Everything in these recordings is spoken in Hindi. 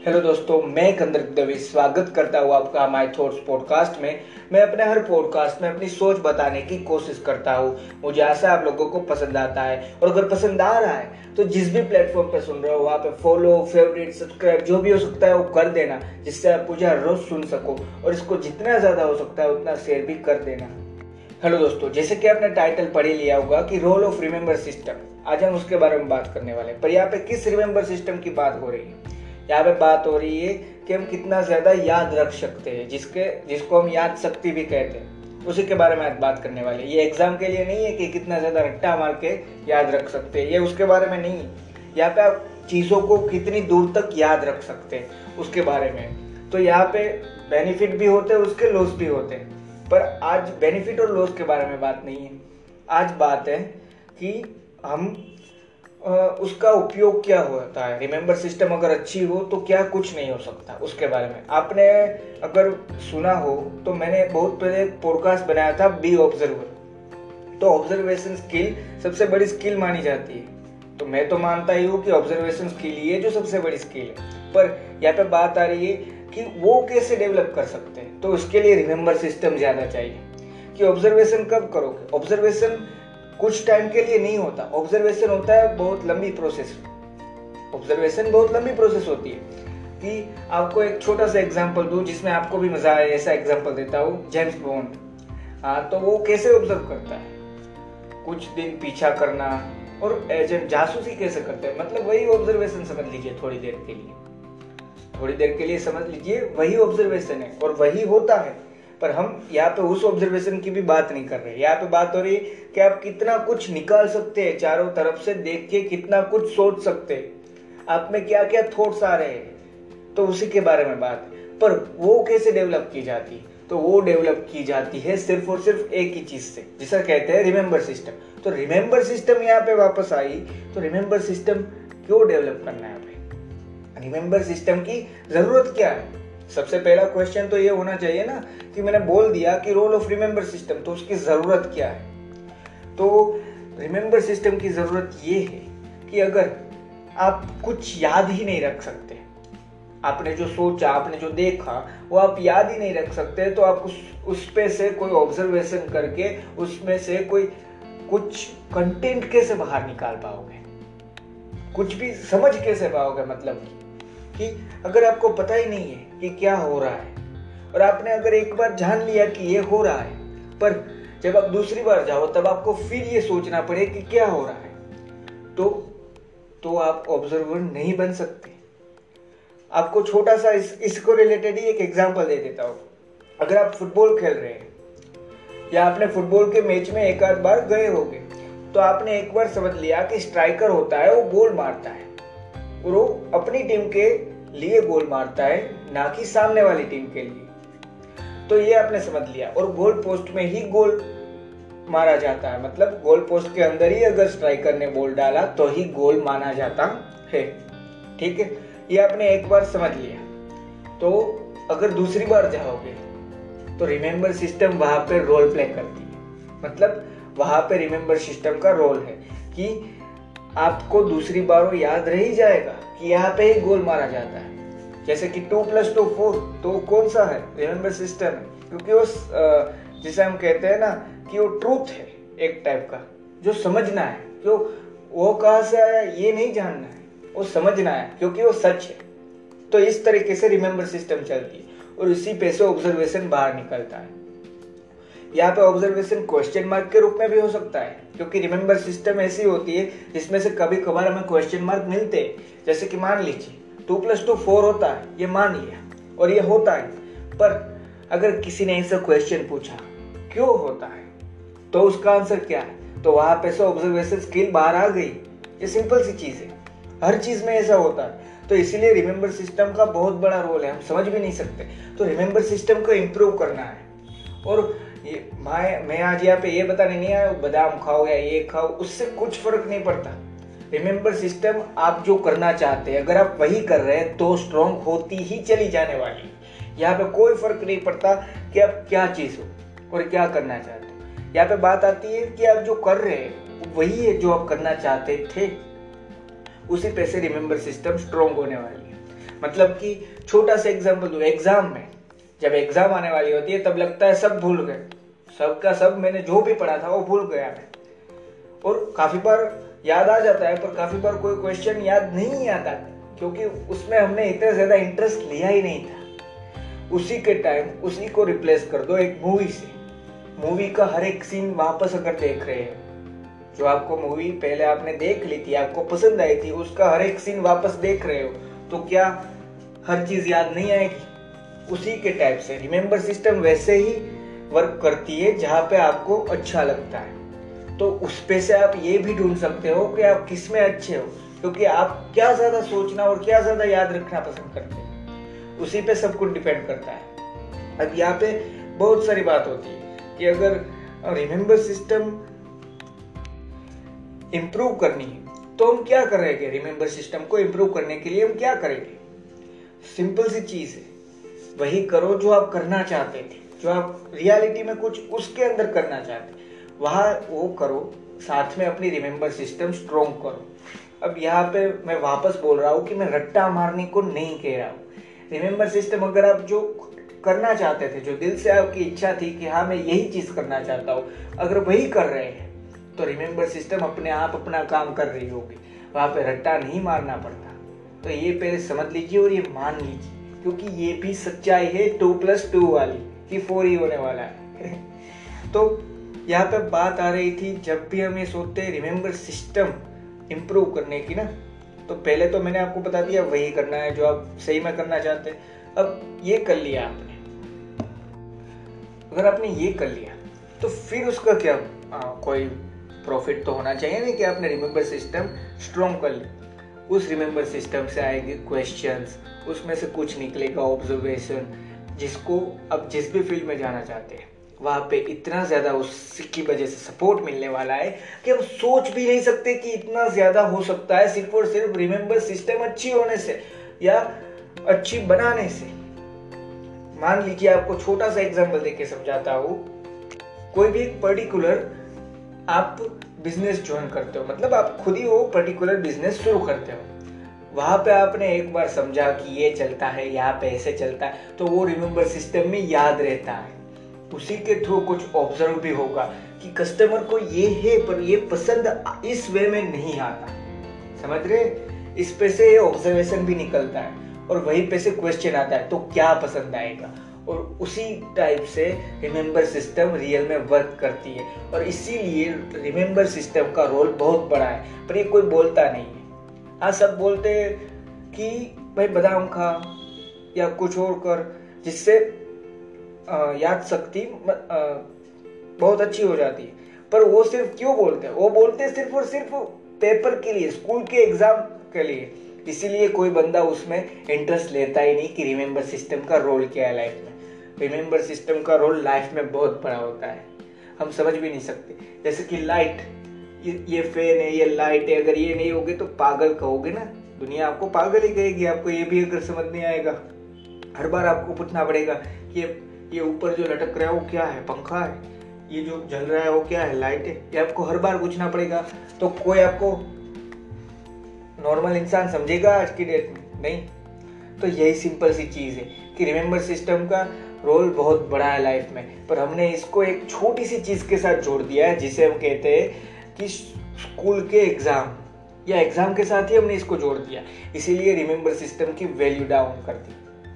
हेलो दोस्तों, मैं कंदर दवे स्वागत करता हूँ आपका माय थॉट्स पॉडकास्ट में। मैं अपने हर पॉडकास्ट में अपनी सोच बताने की कोशिश करता हूँ। मुझे आशा आप लोगों को पसंद आता है। और अगर पसंद आ रहा है तो जिस भी प्लेटफॉर्म पे सुन रहे हो, वहाँ पे फॉलो फेवरेट सब्सक्राइब जो भी हो सकता है वो कर देना, जिससे आप मुझे हर रोज सुन सको। और इसको जितना ज़्यादा हो सकता है, उतना शेयर भी कर देना। हेलो दोस्तों, जैसे कि आपने टाइटल पढ़ लिया होगा कि रोल ऑफ़ रिमेंबर सिस्टम आज हम उसके बारे में बात करने वाले हैं। पर यहाँ पे किस रिमेंबर सिस्टम की बात हो रही है? यहाँ पे बात हो रही है कि हम कितना ज़्यादा याद रख सकते हैं, जिसके, जिसको हम याद शक्ति भी कहते हैं। उसी के बारे में आज बात करने वाले ये एग्ज़ाम के लिए नहीं है कि कितना ज़्यादा रट्टा मार के याद रख सकते हैं। ये उसके बारे में नहीं है। यहाँ पे आप चीज़ों को कितनी दूर तक याद रख सकते हैं, उसके बारे में। तो यहाँ पे बेनिफिट भी होते हैं, उसके लॉस भी होते हैं। पर आज बेनिफिट और लॉस के बारे में बात नहीं है। आज बात है कि हम उसका उपयोग क्या होता है? रिमेंबर सिस्टम अगर अच्छी हो तो क्या कुछ नहीं हो सकता उसके बारे में? आपने अगर सुना हो तो मैंने बहुत पहले पॉडकास्ट बनाया था बी ऑब्जर्वर तो ऑब्जर्वेशन स्किल सबसे बड़ी स्किल मानी जाती है। तो मैं तो मानता ही हूँ कि ऑब्जर्वेशन स्किल है जो सबसे बड़ी स्किल है। पर यहाँ पे बात आ रही है कि वो कैसे डेवलप कर सकते हैं? तो उसके लिए रिमेंबर सिस्टम ज़्यादा चाहिए। कि ऑब्जर्वेशन कब करोगे? ऑब्जर्वेशन कुछ टाइम के लिए नहीं होता। ऑब्जर्वेशन होता है, बहुत लंबी प्रोसेस ऑब्जर्वेशन बहुत लंबी प्रोसेस होती है। कि आपको एक छोटा सा एग्जांपल दूँ, जिसमें आपको भी मज़ा आए, ऐसा एग्जांपल देता हूँ जेम्स बॉन्ड हाँ तो वो कैसे ऑब्ज़र्व करता है? कुछ दिन पीछा करना, और एजेंट जासूसी कैसे करते हैं? मतलब वही ऑब्जर्वेशन समझ लीजिए थोड़ी देर के लिए। थोड़ी देर के लिए समझ लीजिए, वही ऑब्जर्वेशन है, और वही होता है। पर हम यहाँ पे उस ऑब्जर्वेशन की भी बात नहीं कर रहे। यहाँ पे बात हो रही है कि आप कितना कुछ निकाल सकते हैं चारों तरफ़ से, देख के कितना कुछ सोच सकते हैं। आप में क्या क्या थॉट्स आ रहे हैं? तो उसी के बारे में बात। पर वो कैसे डेवलप की जाती? तो वो डेवलप की जाती है सिर्फ़ और सिर्फ़ एक ही चीज़ से, जिसे कहते हैं रिमेंबर सिस्टम तो रिमेंबर सिस्टम यहाँ पे वापस आई तो रिमेंबर सिस्टम क्यों डेवलप करना है रिमेंबर सिस्टम की ज़रूरत क्या है? सबसे पहला क्वेश्चन तो ये होना चाहिए ना कि मैंने बोल दिया कि रोल ऑफ़ रिमेंबर सिस्टम तो उसकी ज़रूरत क्या है? तो रिमेंबर सिस्टम की ज़रूरत ये है कि अगर आप कुछ याद ही नहीं रख सकते, आपने जो सोचा, आपने जो देखा, वो आप याद ही नहीं रख सकते तो आप उस उस पे से कोई ऑब्जर्वेशन करके, उसमें से कोई, कुछ कंटेंट कैसे बाहर निकाल पाओगे? कुछ भी समझ कैसे पाओगे मतलब? कि अगर आपको पता ही नहीं है कि क्या हो रहा है, और आपने अगर एक बार जान लिया कि ये हो रहा है, पर जब आप दूसरी बार जाओ, तब आपको फिर ये सोचना पड़े कि क्या हो रहा है। तो तो आप ऑब्जर्वर नहीं बन सकते। आपको छोटा सा इस, इसको रिलेटेड ही एक एग्जांपल दे देता हूँ। अगर आप फुटबॉल खेल रहे हैं, या आपने फुटबॉल के मैच में एक आध बार गए होंगे तो आपने एक बार समझ लिया कि स्ट्राइकर होता है, वो गोल मारता है, और वो अपनी टीम के लिए गोल मारता है ना कि सामने वाली टीम के लिए। तो ये आपने समझ लिया। और गोल पोस्ट में ही गोल मारा जाता है। मतलब गोल पोस्ट के अंदर ही अगर स्ट्राइकर ने बॉल डाला तो ही गोल माना जाता है। ठीक है? ये आपने एक बार समझ लिया। तो अगर दूसरी बार जाओगे तो रिमेंबर सिस्टम वहाँ पे रोल प्ले करती है। मतलब वहाँ पे रिमेंबर सिस्टम का रोल है कि आपको दूसरी बार वो याद रह जाएगा। कि यहाँ पे ही गोल मारा जाता है। जैसे कि टू प्लस टू फोर तो कौन सा है? रिमेंबर सिस्टम है। क्योंकि वो जिसे हम कहते हैं ना, कि वो ट्रूथ है एक टाइप का। जो समझना है, जो वो कहा से आया ये नहीं जानना है। वो समझना है, क्योंकि वो सच है। तो इस तरीके से रिमेंबर सिस्टम चलती है। और इसी पे से ऑब्जर्वेशन बाहर निकलता है। यहाँ पे ऑब्जर्वेशन क्वेश्चन मार्क के रूप में भी हो सकता है, क्योंकि रिमेंबर सिस्टम ऐसी होती है जिसमें से कभी कभार हमें क्वेश्चन मार्क मिलते हैं। जैसे कि मान लीजिए टू प्लस टू फोर होता है, ये मान लिया, और ये होता है। पर अगर किसी ने ऐसा क्वेश्चन पूछा, क्यों होता है? तो उसका आंसर क्या है? तो वहाँ पे से ऑब्जर्वेशन स्किल बाहर आ गई। ये सिंपल सी चीज़ है। हर चीज़ में ऐसा होता है। तो इसीलिए रिमेंबर सिस्टम का बहुत बड़ा रोल है, हम समझ भी नहीं सकते। तो रिमेंबर सिस्टम को इम्प्रूव करना है। और ये मैं मैं आज यहाँ पे ये बताने नहीं आया, बादाम खाओ या ये खाओ, उससे कुछ फ़र्क नहीं पड़ता। रिमेंबर सिस्टम आप जो करना चाहते हैं, अगर आप वही कर रहे हैं तो स्ट्रॉन्ग होती ही चली जाने वाली। यहाँ पे कोई फ़र्क नहीं पड़ता कि आप क्या चीज़ हो और क्या करना चाहते हो। यहाँ पे बात आती है कि आप जो कर रहे हैं, वही है जो आप करना चाहते थे। उसी पे से रिमेंबर सिस्टम स्ट्रॉन्ग होने वाली है। मतलब कि छोटा सा एग्ज़ाम्पल दो एग्ज़ाम में जब एग्ज़ाम आने वाली होती है, तब लगता है सब भूल गए। सब का सब मैंने जो भी पढ़ा था, वो भूल गया मैं। और काफ़ी बार याद आ जाता है, पर काफ़ी बार कोई क्वेश्चन याद नहीं आता, क्योंकि उसमें हमने इतना ज़्यादा इंटरेस्ट लिया ही नहीं था। उसी के टाइम उसी को रिप्लेस कर दो एक मूवी से। मूवी का हर एक सीन वापस अगर देख रहे हैं, जो आपको मूवी पहले आपने देख ली थी, आपको पसंद आई थी, उसका हर एक सीन वापस देख रहे हो तो क्या हर चीज़ याद नहीं आएगी? उसी के टाइप से। रिमेम्बर सिस्टम वैसे ही वर्क करती है, जहाँ पे आपको अच्छा लगता है। तो उस पे से आप ये भी ढूंढ सकते हो कि आप किसमें अच्छे हो, क्योंकि आप क्या ज़्यादा सोचना और क्या ज़्यादा याद रखना पसंद करते हैं। उसी पे सब कुछ डिपेंड करता है। अब यहाँ पे बहुत सारी बात होती है कि अगर रिमेम्बर सिस्टम इम्प्रूव करनी है तो हम क्या करेंगे? रिमेम्बर सिस्टम को इम्प्रूव करने के लिए हम क्या करेंगे? सिंपल सी चीज़ है। वही करो जो आप करना चाहते थे, जो आप रियलिटी में कुछ उसके अंदर करना चाहते वहाँ वो करो, साथ में अपनी रिमेम्बर सिस्टम स्ट्रोंग करो। अब यहाँ पे मैं वापस बोल रहा हूँ कि मैं रट्टा मारने को नहीं कह रहा हूँ। रिमेम्बर सिस्टम अगर आप जो करना चाहते थे, जो दिल से आपकी इच्छा थी कि हाँ मैं यही चीज़ करना चाहता हूँ, अगर वही कर रहे हैं तो रिमेम्बर सिस्टम अपने आप अपना काम कर रही होगी। वहाँ पे रट्टा नहीं मारना पड़ता। तो ये पहले समझ लीजिए और ये मान लीजिए। क्योंकि ये भी सच्चाई है टू प्लस टू वाली कि फोर ही होने वाला है। तो यहाँ पे बात आ रही थी जब भी हम ये सोचते हैं रिमेम्बर सिस्टम इम्प्रूव करने की ना तो पहले तो मैंने आपको बता दिया वही करना है जो आप सही में करना चाहते हैं। अब ये कर लिया आपने। अगर आपने ये कर लिया तो फिर उसका क्या आ, कोई प्रॉफिट तो होना चाहिए ना कि आपने रिमेम्बर सिस्टम स्ट्रॉन्ग कर लिया उस रिमेम्बर सिस्टम से आएँगे क्वेश्चंस उसमें से कुछ निकलेगा ऑब्जर्वेशन जिसको अब जिस भी फ़ील्ड में जाना चाहते हैं, वहाँ पे इतना ज़्यादा उसकी वजह से सपोर्ट मिलने वाला है कि हम सोच भी नहीं सकते कि इतना ज़्यादा हो सकता है सिर्फ़ और सिर्फ़ रिमेंबर सिस्टम अच्छी होने से या अच्छी बनाने से। मान लीजिए आपको छोटा सा एग्ज़ाम्पल देके समझाता हूँ। कोई भी एक पर्टिकुलर आप बिज़नेस ज्वाइन करते हो? मतलब आप खुद ही वो पर्टिकुलर बिज़नेस शुरू करते हो। वहाँ पे आपने एक बार समझा कि ये चलता है, यहाँ पे ऐसे चलता है तो वो रिमेम्बर सिस्टम में याद रहता है। उसी के थ्रू कुछ ऑब्ज़र्व भी होगा कि कस्टमर को ये है, पर ये पसंद इस वे में नहीं आता। समझ रहे? इस पे से ऑब्जर्वेशन भी निकलता है और वहीं पे से क्वेश्चन आता है तो क्या पसंद आएगा? और उसी टाइप से रिमेंबर सिस्टम रियल में वर्क करती है। और इसीलिए रिमेंबर सिस्टम का रोल बहुत बड़ा है। पर ये कोई बोलता नहीं है। हाँ सब बोलते हैं कि भाई बादाम खा या कुछ और कर, जिससे याद शक्ति बहुत अच्छी हो जाती है। पर वो सिर्फ़ क्यों बोलते हैं? वो बोलते हैं सिर्फ़ और सिर्फ़ पेपर के लिए स्कूल के एग्ज़ाम के लिए। इसीलिए कोई बंदा उसमें इंटरेस्ट लेता ही नहीं कि रिमेंबर सिस्टम का रोल क्या है लाइफ में। रिमेम्बर सिस्टम का रोल लाइफ में बहुत बड़ा होता है। हम समझ भी नहीं सकते। जैसे कि लाइट ये, ये फ़ैन है ये लाइट है अगर ये नहीं होगी तो पागल कहोगे ना। दुनिया आपको पागल ही कहेगी आपको ये भी अगर समझ नहीं आएगा। हर बार आपको पूछना पड़ेगा कि ये ऊपर जो लटक रहा है वो क्या है? पंखा है? ये जो जल रहा है वो क्या है? लाइट है? ये आपको हर बार पूछना पड़ेगा। तो कोई आपको नॉर्मल इंसान समझेगा आज की डेट में? नहीं। तो यही सिंपल सी चीज़ है कि रिमेंबर सिस्टम का रोल बहुत बड़ा है लाइफ में, पर हमने इसको एक छोटी सी चीज़ के साथ जोड़ दिया है, जिसे हम कहते हैं कि स्कूल के एग्ज़ाम या एग्ज़ाम के साथ ही हमने इसको जोड़ दिया। इसीलिए रिमेंबर सिस्टम की वैल्यू डाउन कर दी।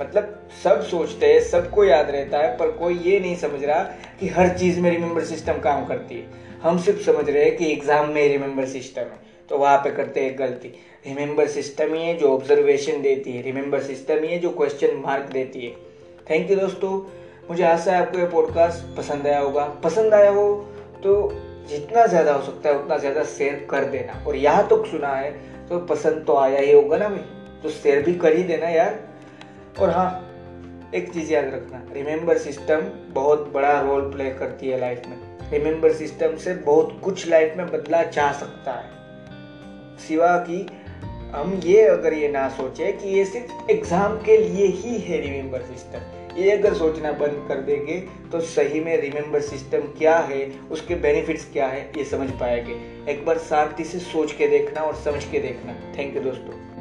मतलब सब सोचते हैं, सबको याद रहता है, पर कोई ये नहीं समझ रहा कि हर चीज़ में रिमेंबर सिस्टम काम करती है। हम सिर्फ़ समझ रहे हैं कि एग्ज़ाम में रिमेंबर सिस्टम है। तो वहाँ पे करते हैं गलती। रिमेंबर सिस्टम ही है जो ऑब्जर्वेशन देती है। रिमेंबर सिस्टम ही है जो क्वेश्चन मार्क देती है। थैंक यू दोस्तों। मुझे आशा है आपको ये पॉडकास्ट पसंद आया होगा। पसंद आया हो तो जितना ज़्यादा हो सकता है उतना ज़्यादा शेयर कर देना। और यहाँ तक तो सुना है तो पसंद तो आया ही होगा ना भाई। तो शेयर भी कर ही देना यार। और हाँ एक चीज़ याद रखना। रिमेंबर सिस्टम बहुत बड़ा रोल प्ले करती है लाइफ में। रिमेंबर सिस्टम से बहुत कुछ लाइफ में बदला जा सकता है। सिवा कि, हम ये अगर ये ना सोचे कि ये सिर्फ़ एग्ज़ाम के लिए ही है रिमेंबर सिस्टम ये अगर सोचना बंद कर देंगे तो सही में रिमेंबर सिस्टम क्या है, उसके बेनिफिट्स क्या है, ये समझ पाएँगे। एक बार शांति से सोच के देखना और समझ के देखना। थैंक यू दोस्तों।